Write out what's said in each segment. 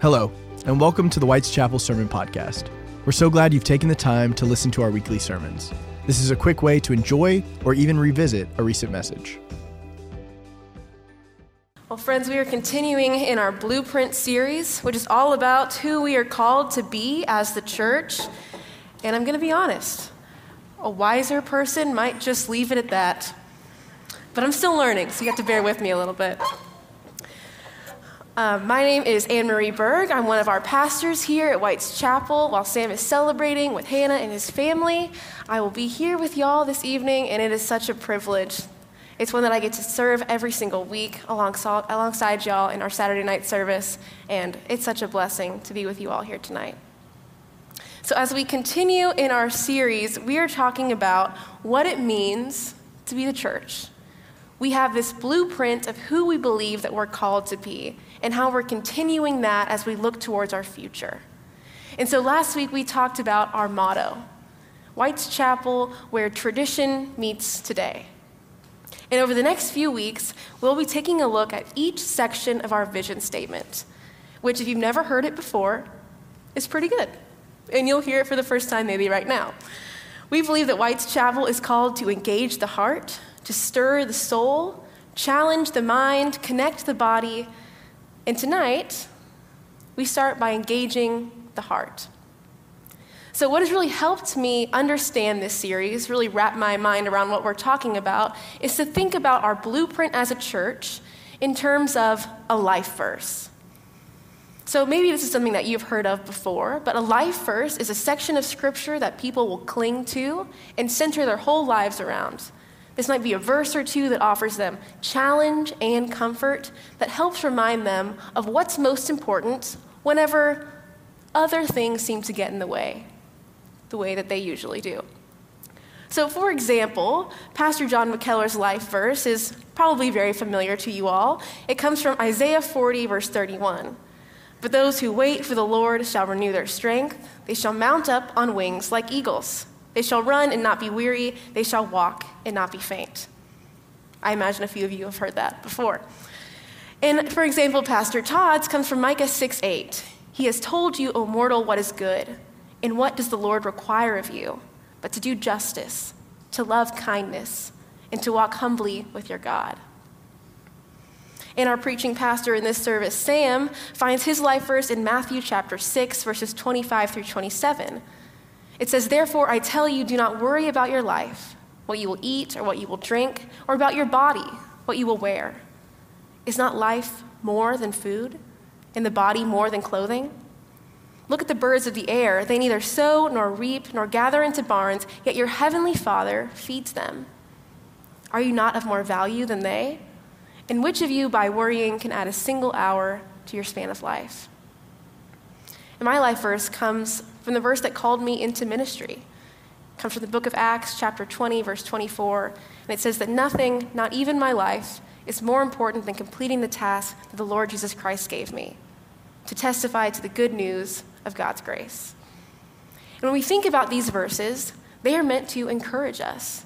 Hello, and welcome to the White's Chapel Sermon Podcast. We're so glad you've taken the time to listen to our weekly sermons. This is a quick way to enjoy or even revisit a recent message. Well, friends, we are continuing in our Blueprint series, which is all about who we are called to be as the church. And I'm going to be honest, a wiser person might just leave it at that. But I'm still learning, so you have to bear with me a little bit. Uh, my name is Anne Marie Berg. I'm one of our pastors here at White's Chapel. While Sam is celebrating with Hannah and his family, I will be here with y'all this evening, and it is such a privilege it's one that I get to serve every single week alongside, alongside y'all in our Saturday night service, and it's such a blessing to be with you all here tonight. So, as we continue in our series, we are talking about what it means to be the church. We have this blueprint of who we believe that we're called to be and how we're continuing that as we look towards our future. And so last week we talked about our motto White's Chapel, where tradition meets today. And over the next few weeks, we'll be taking a look at each section of our vision statement, which, if you've never heard it before, is pretty good. And you'll hear it for the first time maybe right now. We believe that White's Chapel is called to engage the heart, to stir the soul, challenge the mind, connect the body. And tonight, we start by engaging the heart. So, what has really helped me understand this series, really wrap my mind around what we're talking about, is to think about our blueprint as a church in terms of a life verse. So, maybe this is something that you've heard of before, but a life verse is a section of scripture that people will cling to and center their whole lives around. This might be a verse or two that offers them challenge and comfort that helps remind them of what's most important whenever other things seem to get in the way the way that they usually do. So, for example, Pastor John McKellar's life verse is probably very familiar to you all. It comes from Isaiah 40, verse 31. But those who wait for the Lord shall renew their strength. They shall mount up on wings like eagles. They shall run and not be weary. They shall walk and not be faint. I imagine a few of you have heard that before. And for example, Pastor Todd's comes from Micah 6 8. He has told you, O mortal, what is good and what does the Lord require of you? But to do justice, to love kindness, and to walk humbly with your God. And our preaching pastor in this service, Sam, finds his life verse in Matthew chapter 6, verses 25 through 27. It says, Therefore, I tell you, do not worry about your life, what you will eat or what you will drink, or about your body, what you will wear. Is not life more than food, and the body more than clothing? Look at the birds of the air. They neither sow nor reap nor gather into barns, yet your heavenly Father feeds them. Are you not of more value than they? And which of you, by worrying, can add a single hour to your span of life? And my life verse comes from the verse that called me into ministry. It comes from the book of Acts, chapter 20, verse 24. And it says that nothing, not even my life, is more important than completing the task that the Lord Jesus Christ gave me to testify to the good news of God's grace. And when we think about these verses, they are meant to encourage us.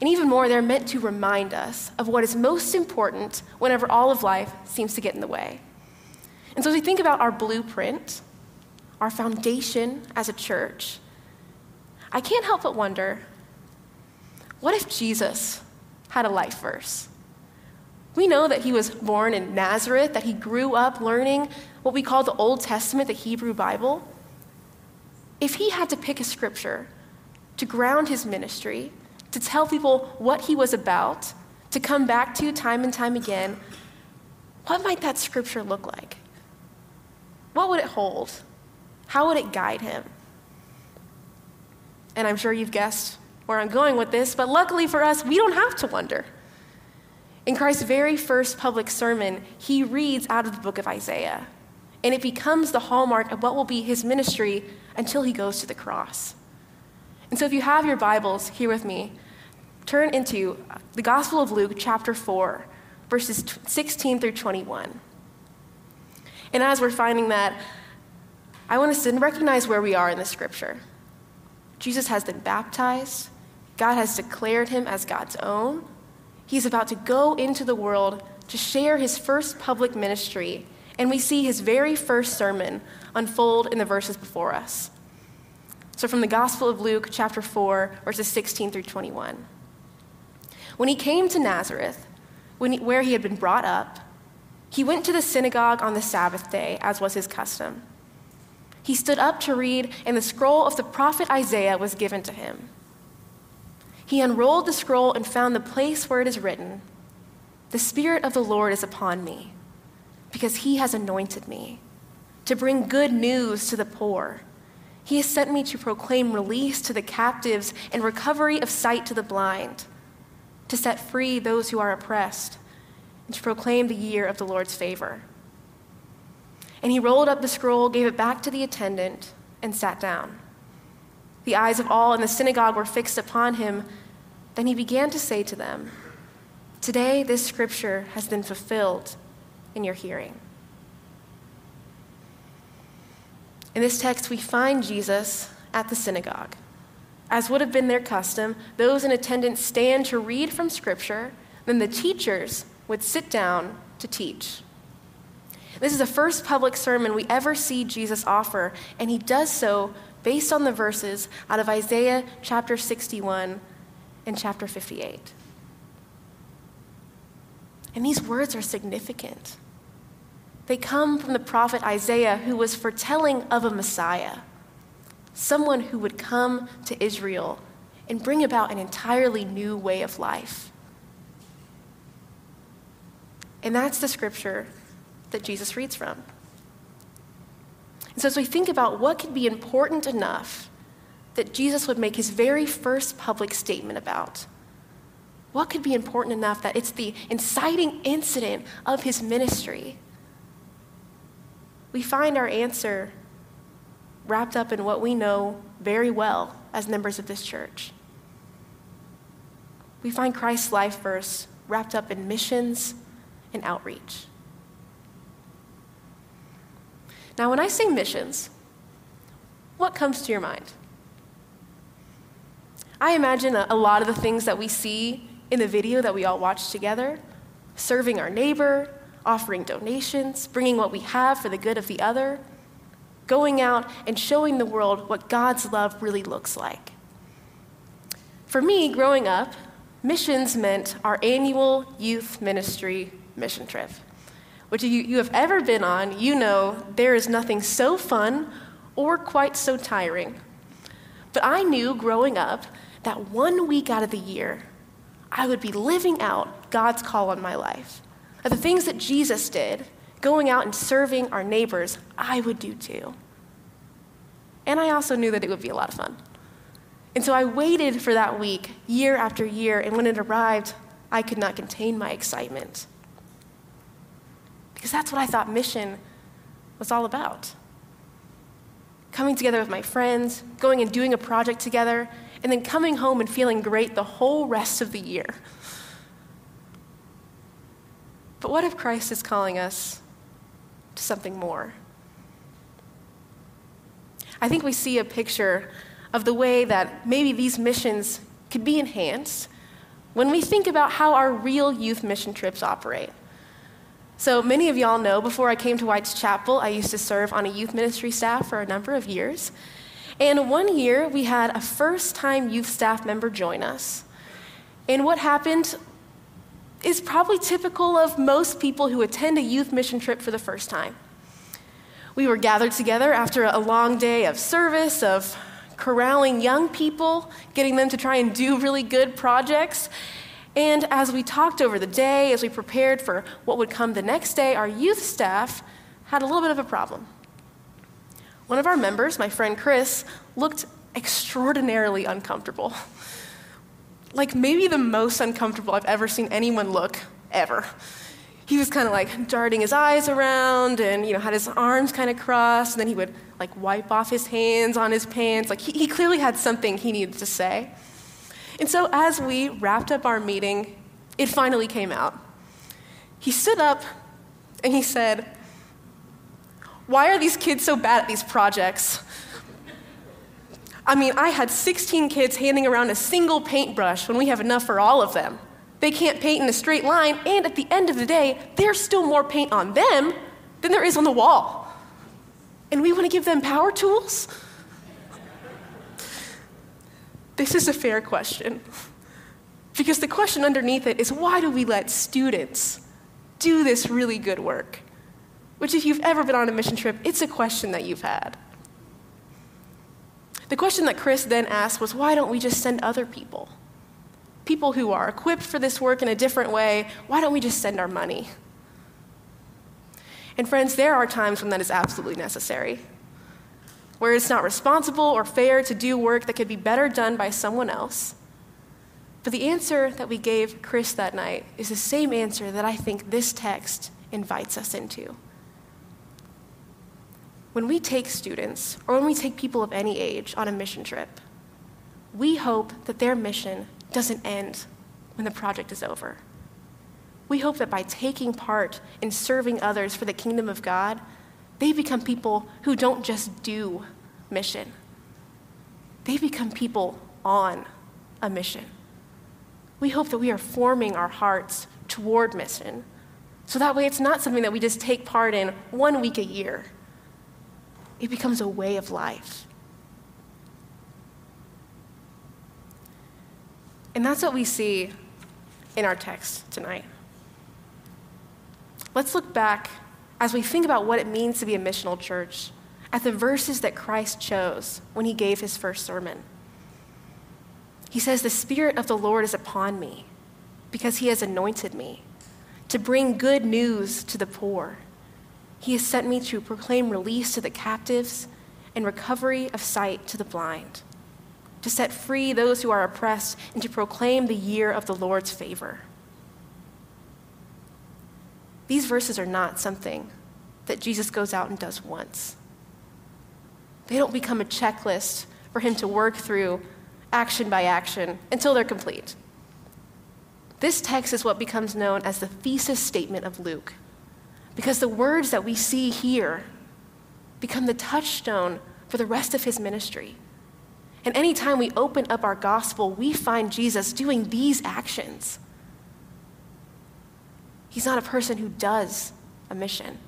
And even more, they're meant to remind us of what is most important whenever all of life seems to get in the way. And so, as we think about our blueprint, our foundation as a church, I can't help but wonder what if Jesus had a life verse? We know that he was born in Nazareth, that he grew up learning what we call the Old Testament, the Hebrew Bible. If he had to pick a scripture to ground his ministry, to tell people what he was about, to come back to time and time again, what might that scripture look like? What would it hold? How would it guide him? And I'm sure you've guessed where I'm going with this, but luckily for us, we don't have to wonder. In Christ's very first public sermon, he reads out of the book of Isaiah, and it becomes the hallmark of what will be his ministry until he goes to the cross. And so, if you have your Bibles here with me, turn into the Gospel of Luke, chapter 4, verses 16 through 21. And as we're finding that, I want us to recognize where we are in the scripture. Jesus has been baptized, God has declared him as God's own. He's about to go into the world to share his first public ministry, And we see his very first sermon unfold in the verses before us. So, from the Gospel of Luke, chapter 4, verses 16 through 21. When he came to Nazareth, he, where he had been brought up, he went to the synagogue on the Sabbath day, as was his custom. He stood up to read, and the scroll of the prophet Isaiah was given to him. He unrolled the scroll and found the place where it is written The Spirit of the Lord is upon me, because he has anointed me to bring good news to the poor. He has sent me to proclaim release to the captives and recovery of sight to the blind, to set free those who are oppressed and to proclaim the year of the Lord's favor. And he rolled up the scroll, gave it back to the attendant, and sat down. The eyes of all in the synagogue were fixed upon him. Then he began to say to them, Today this scripture has been fulfilled in your hearing. In this text, we find Jesus at the synagogue. As would have been their custom, those in attendance stand to read from Scripture, then the teachers would sit down to teach. This is the first public sermon we ever see Jesus offer, and he does so based on the verses out of Isaiah chapter 61 and chapter 58. And these words are significant. They come from the prophet Isaiah, who was foretelling of a Messiah, someone who would come to Israel and bring about an entirely new way of life. And that's the scripture that Jesus reads from. And so, as we think about what could be important enough that Jesus would make his very first public statement about, what could be important enough that it's the inciting incident of his ministry? We find our answer wrapped up in what we know very well as members of this church. We find Christ's life verse wrapped up in missions and outreach. Now, when I say missions, what comes to your mind? I imagine a, a, lot of the things that we see in the video that we all watched together serving our neighbor, offering donations, bringing what we have for the good of the other, going out and showing the world what God's love really looks like. For me, growing up, missions meant our annual youth ministry mission trip, which you, you have ever been on, you know there is nothing so fun or quite so tiring. But I knew growing up that one week out of the year, I would be living out God's call on my life. the things that Jesus did, going out and serving our neighbors, I would do too. And I also knew that it would be a lot of fun. And so I waited for that week year after year, and when it arrived, I could not contain my excitement. Because that's what I thought mission was all about. Coming together with my friends, going and doing a project together, and then coming home and feeling great the whole rest of the year. But what if Christ is calling us to something more? I think we see a picture of the way that maybe these missions could be enhanced when we think about how our real youth mission trips operate. So, many of y'all know before I came to White's Chapel, I used to serve on a youth ministry staff for a number of years. And one year, we had a first time youth staff member join us. And what happened is probably typical of most people who attend a youth mission trip for the first time. We were gathered together after a long day of service, of corralling young people, getting them to try and do really good projects. And as we talked over the day, as we prepared for what would come the next day, our youth staff had a little bit of a problem. One of our members, my friend Chris, looked extraordinarily uncomfortable. Like maybe the most uncomfortable I've ever seen anyone look, ever. He was kind of like darting his eyes around and, you know, had his arms kind of crossed, and then he would like wipe off his hands on his pants. Like he, he clearly had something he needed to say. And so as we wrapped up our meeting, it finally came out. He stood up and he said, Why are these kids so bad at these projects? I mean, I had 16 kids handing around a single paintbrush when we have enough for all of them. They can't paint in a straight line, and at the end of the day, there's still more paint on them than there is on the wall. And we want to give them power tools? This is a fair question. Because the question underneath it is why do we let students do this really good work? Which, if you've ever been on a mission trip, it's a question that you've had. The question that Chris then asked was why don't we just send other people? People who are equipped for this work in a different way, why don't we just send our money? And, friends, there are times when that is absolutely necessary, where it's not responsible or fair to do work that could be better done by someone else. But the answer that we gave Chris that night is the same answer that I think this text invites us into. When we take students, or when we take people of any age on a mission trip, we hope that their mission doesn't end when the project is over. We hope that by taking part in serving others for the kingdom of God, they become people who don't just do mission, they become people on a mission. We hope that we are forming our hearts toward mission. So that way, it's not something that we just take part in one week a year it becomes a way of life. And that's what we see in our text tonight. Let's look back as we think about what it means to be a missional church at the verses that Christ chose when he gave his first sermon. He says, The Spirit of the Lord is upon me because he has anointed me to bring good news to the poor. He has sent me to proclaim release to the captives and recovery of sight to the blind, to set free those who are oppressed, and to proclaim the year of the Lord's favor. These verses are not something that Jesus goes out and does once. They don't become a checklist for him to work through action by action until they're complete. This text is what becomes known as the thesis statement of Luke. Because the words that we see here become the touchstone for the rest of his ministry. And anytime we open up our gospel, we find Jesus doing these actions. He's not a person who does a mission,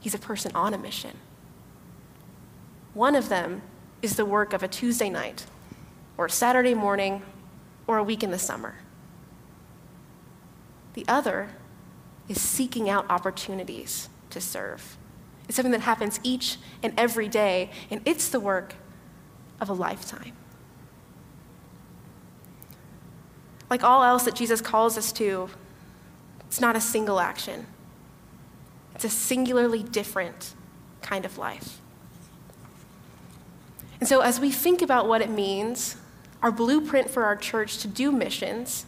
he's a person on a mission. One of them is the work of a Tuesday night, or a Saturday morning, or a week in the summer. The other is seeking out opportunities to serve. It's something that happens each and every day, and it's the work of a lifetime. Like all else that Jesus calls us to, it's not a single action, it's a singularly different kind of life. And so, as we think about what it means, our blueprint for our church to do missions,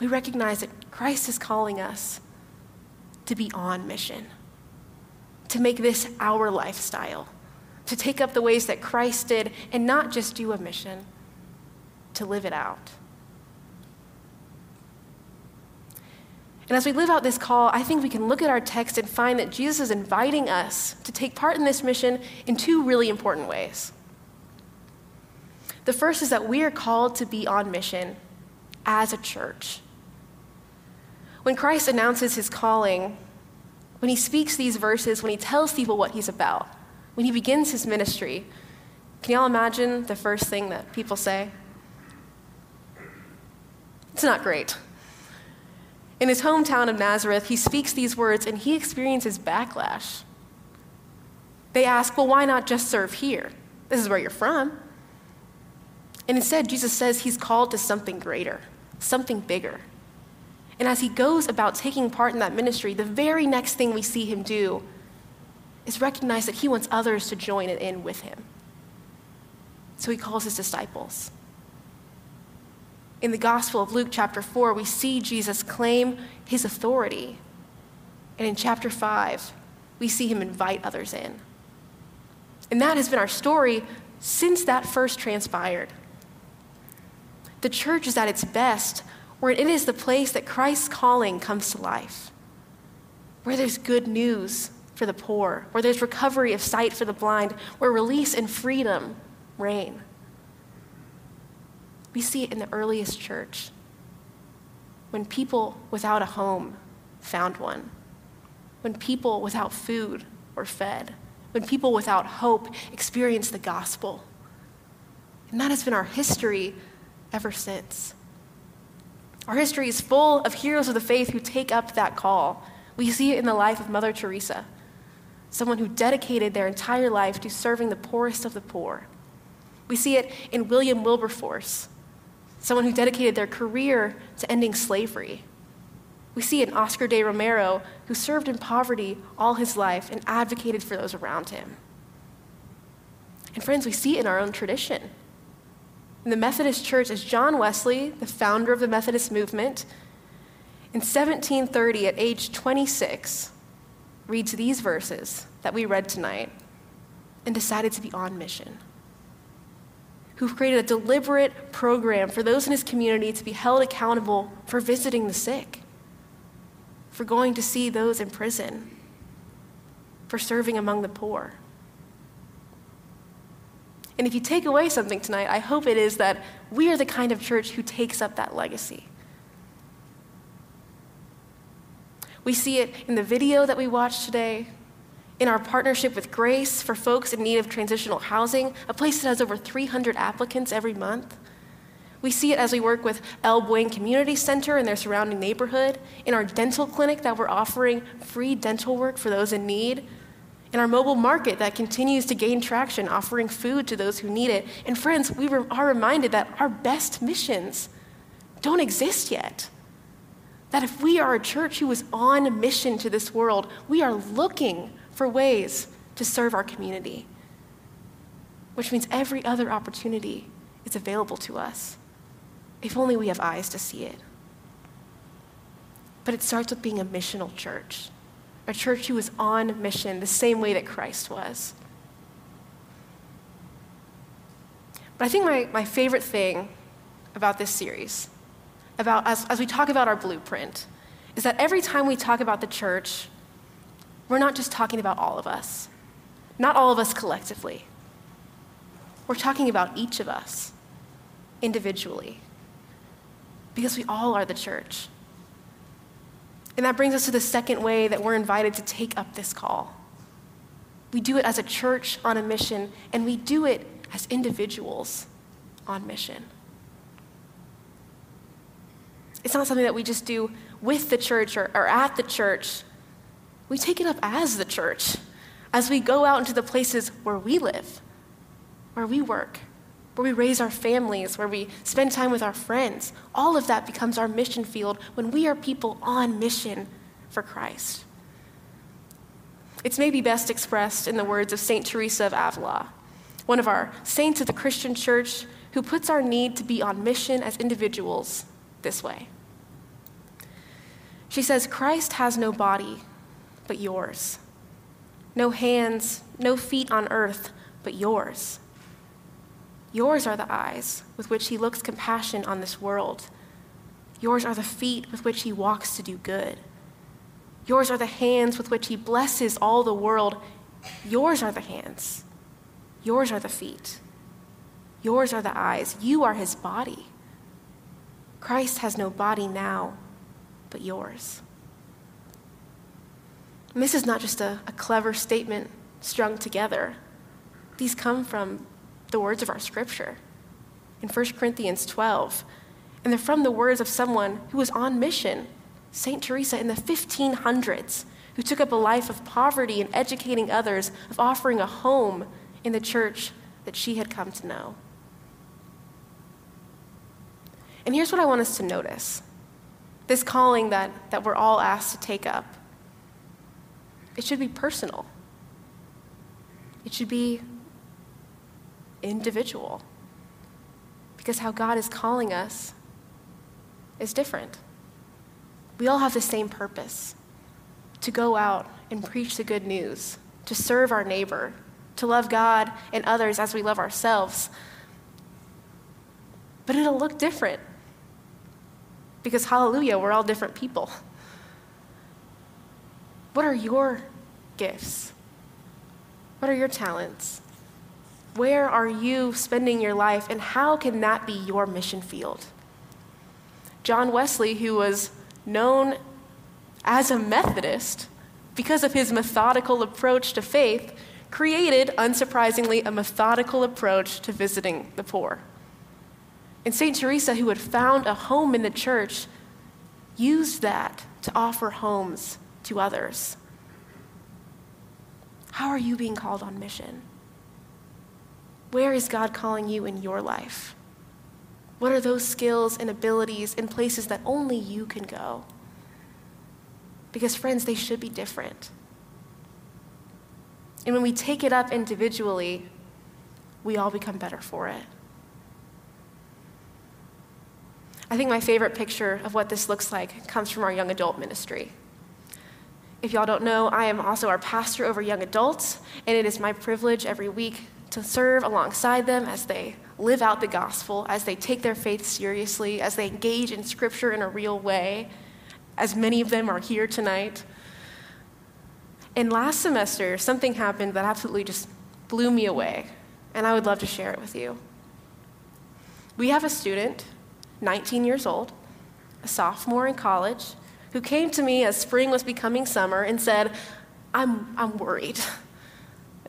we recognize that Christ is calling us to be on mission, to make this our lifestyle, to take up the ways that Christ did and not just do a mission, to live it out. And as we live out this call, I think we can look at our text and find that Jesus is inviting us to take part in this mission in two really important ways. The first is that we are called to be on mission as a church. When Christ announces his calling, when he speaks these verses, when he tells people what he's about, when he begins his ministry, can y'all imagine the first thing that people say? It's not great. In his hometown of Nazareth, he speaks these words and he experiences backlash. They ask, well, why not just serve here? This is where you're from. And instead, Jesus says he's called to something greater, something bigger. And as he goes about taking part in that ministry, the very next thing we see him do is recognize that he wants others to join in with him. So he calls his disciples. In the Gospel of Luke, chapter 4, we see Jesus claim his authority. And in chapter 5, we see him invite others in. And that has been our story since that first transpired. The church is at its best where it is the place that Christ's calling comes to life, where there's good news for the poor, where there's recovery of sight for the blind, where release and freedom reign. We see it in the earliest church when people without a home found one, when people without food were fed, when people without hope experienced the gospel. And that has been our history ever since. Our history is full of heroes of the faith who take up that call. We see it in the life of Mother Teresa, someone who dedicated their entire life to serving the poorest of the poor. We see it in William Wilberforce, someone who dedicated their career to ending slavery. We see in Oscar de Romero, who served in poverty all his life and advocated for those around him. And friends, we see it in our own tradition. In the Methodist Church, as John Wesley, the founder of the Methodist movement, in 1730, at age 26, reads these verses that we read tonight and decided to be on mission who created a deliberate program for those in his community to be held accountable for visiting the sick, for going to see those in prison, for serving among the poor. And if you take away something tonight, I hope it is that we are the kind of church who takes up that legacy. We see it in the video that we watched today in our partnership with Grace for folks in need of transitional housing, a place that has over 300 applicants every month. We see it as we work with El Buen Community Center and their surrounding neighborhood, in our dental clinic that we're offering free dental work for those in need, in our mobile market that continues to gain traction, offering food to those who need it. And friends, we are reminded that our best missions don't exist yet. That if we are a church who is on mission to this world, we are looking for ways to serve our community, which means every other opportunity is available to us, if only we have eyes to see it. But it starts with being a missional church, a church who is on mission the same way that Christ was. But I think my, my favorite thing about this series, about as, as we talk about our blueprint, is that every time we talk about the church, we're not just talking about all of us, not all of us collectively. We're talking about each of us individually because we all are the church. And that brings us to the second way that we're invited to take up this call. We do it as a church on a mission, and we do it as individuals on mission. It's not something that we just do with the church or, or at the church we take it up as the church as we go out into the places where we live, where we work, where we raise our families, where we spend time with our friends. All of that becomes our mission field when we are people on mission for Christ. It's maybe best expressed in the words of St. Teresa of Avila, one of our saints of the Christian church who puts our need to be on mission as individuals this way. She says, Christ has no body but yours. No hands, no feet on earth, but yours. Yours are the eyes with which he looks compassion on this world. Yours are the feet with which he walks to do good. Yours are the hands with which he blesses all the world. Yours are the hands. Yours are the feet. Yours are the eyes. You are his body. Christ has no body now, but yours. And this is not just a, a clever statement strung together. These come from the words of our scripture in 1 Corinthians 12. And they're from the words of someone who was on mission, St. Teresa in the 1500s, who took up a life of poverty and educating others, of offering a home in the church that she had come to know. And here's what I want us to notice this calling that, that we're all asked to take up. It should be personal, it should be individual. Because how God is calling us is different. We all have the same purpose to go out and preach the good news, to serve our neighbor, to love God and others as we love ourselves. But it'll look different because, hallelujah, we're all different people. What are your gifts? What are your talents? Where are you spending your life, and how can that be your mission field? John Wesley, who was known as a Methodist, because of his methodical approach to faith, created, unsurprisingly, a methodical approach to visiting the poor. And St. Teresa, who had found a home in the church, used that to offer homes to others. How are you being called on mission? Where is God calling you in your life? What are those skills and abilities in places that only you can go? Because, friends, they should be different. And when we take it up individually, we all become better for it. I think my favorite picture of what this looks like comes from our young adult ministry. If y'all don't know, I am also our pastor over young adults, and it is my privilege every week to serve alongside them as they live out the gospel, as they take their faith seriously, as they engage in scripture in a real way, as many of them are here tonight. And last semester, something happened that absolutely just blew me away, and I would love to share it with you. We have a student, 19 years old, a sophomore in college, who came to me as spring was becoming summer and said, I'm, I'm worried.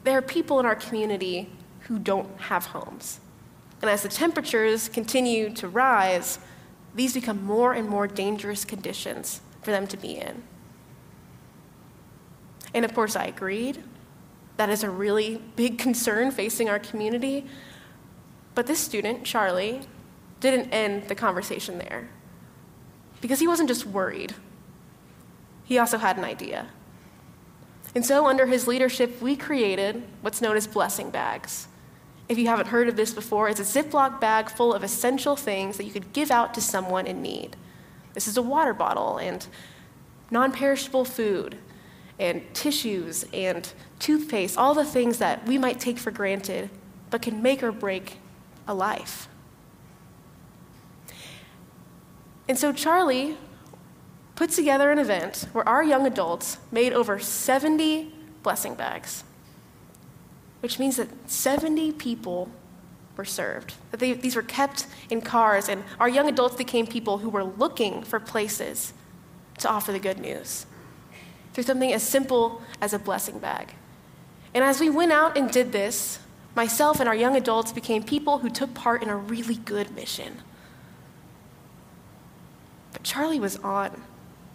There are people in our community who don't have homes. And as the temperatures continue to rise, these become more and more dangerous conditions for them to be in. And of course, I agreed. That is a really big concern facing our community. But this student, Charlie, didn't end the conversation there. Because he wasn't just worried, he also had an idea. And so, under his leadership, we created what's known as blessing bags. If you haven't heard of this before, it's a Ziploc bag full of essential things that you could give out to someone in need. This is a water bottle and non perishable food and tissues and toothpaste, all the things that we might take for granted, but can make or break a life. And so Charlie put together an event where our young adults made over 70 blessing bags, which means that 70 people were served. That they, these were kept in cars, and our young adults became people who were looking for places to offer the good news through something as simple as a blessing bag. And as we went out and did this, myself and our young adults became people who took part in a really good mission. But Charlie was on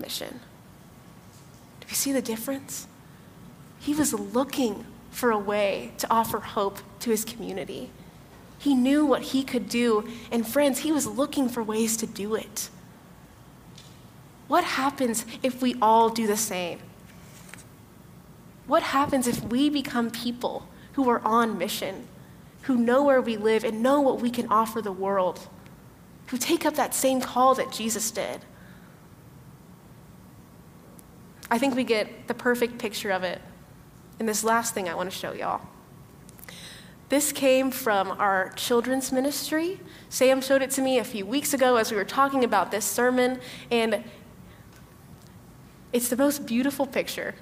mission. Do you see the difference? He was looking for a way to offer hope to his community. He knew what he could do, and friends, he was looking for ways to do it. What happens if we all do the same? What happens if we become people who are on mission, who know where we live and know what we can offer the world, who take up that same call that Jesus did? I think we get the perfect picture of it in this last thing I want to show y'all. This came from our children's ministry. Sam showed it to me a few weeks ago as we were talking about this sermon, and it's the most beautiful picture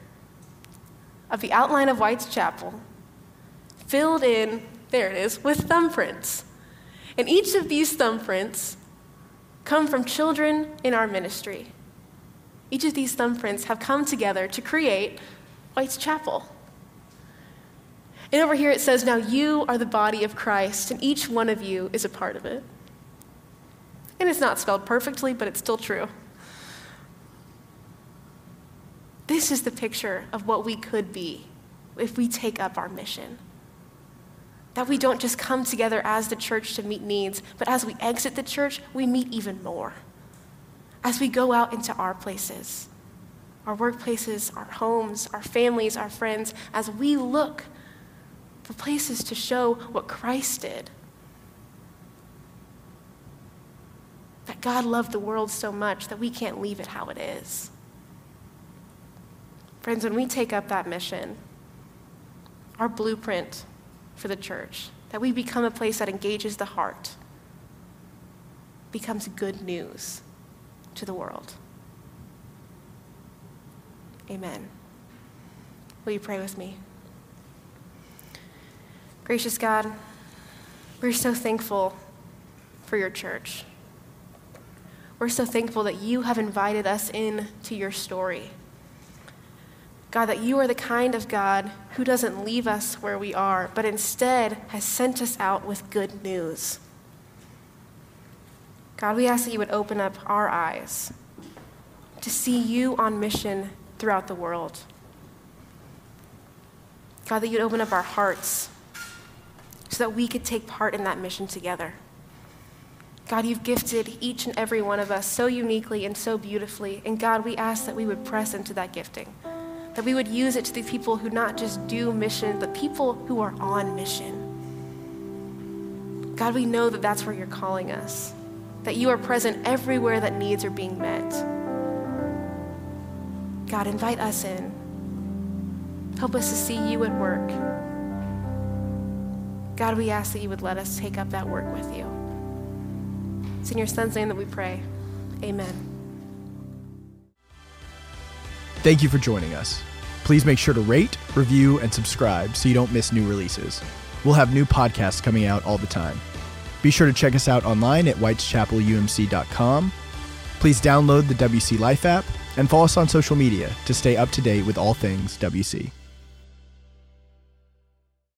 of the outline of White's Chapel, filled in, there it is, with thumbprints. And each of these thumbprints come from children in our ministry. Each of these thumbprints have come together to create White's Chapel. And over here it says, Now you are the body of Christ, and each one of you is a part of it. And it's not spelled perfectly, but it's still true. This is the picture of what we could be if we take up our mission. That we don't just come together as the church to meet needs, but as we exit the church, we meet even more. As we go out into our places, our workplaces, our homes, our families, our friends, as we look for places to show what Christ did. That God loved the world so much that we can't leave it how it is. Friends, when we take up that mission, our blueprint for the church, that we become a place that engages the heart, becomes good news to the world. Amen. Will you pray with me? Gracious God, we're so thankful for your church. We're so thankful that you have invited us in to your story God, that you are the kind of God who doesn't leave us where we are, but instead has sent us out with good news. God, we ask that you would open up our eyes to see you on mission throughout the world. God, that you'd open up our hearts so that we could take part in that mission together. God, you've gifted each and every one of us so uniquely and so beautifully. And God, we ask that we would press into that gifting, that we would use it to the people who not just do mission, but people who are on mission. God, we know that that's where you're calling us, that you are present everywhere that needs are being met. God, invite us in. Help us to see you at work. God, we ask that you would let us take up that work with you. It's in your son's name that we pray. Amen. Thank you for joining us. Please make sure to rate, review, and subscribe so you don't miss new releases. We'll have new podcasts coming out all the time. Be sure to check us out online at whiteschapelumc.com. Please download the WC Life app and follow us on social media to stay up to date with all things WC.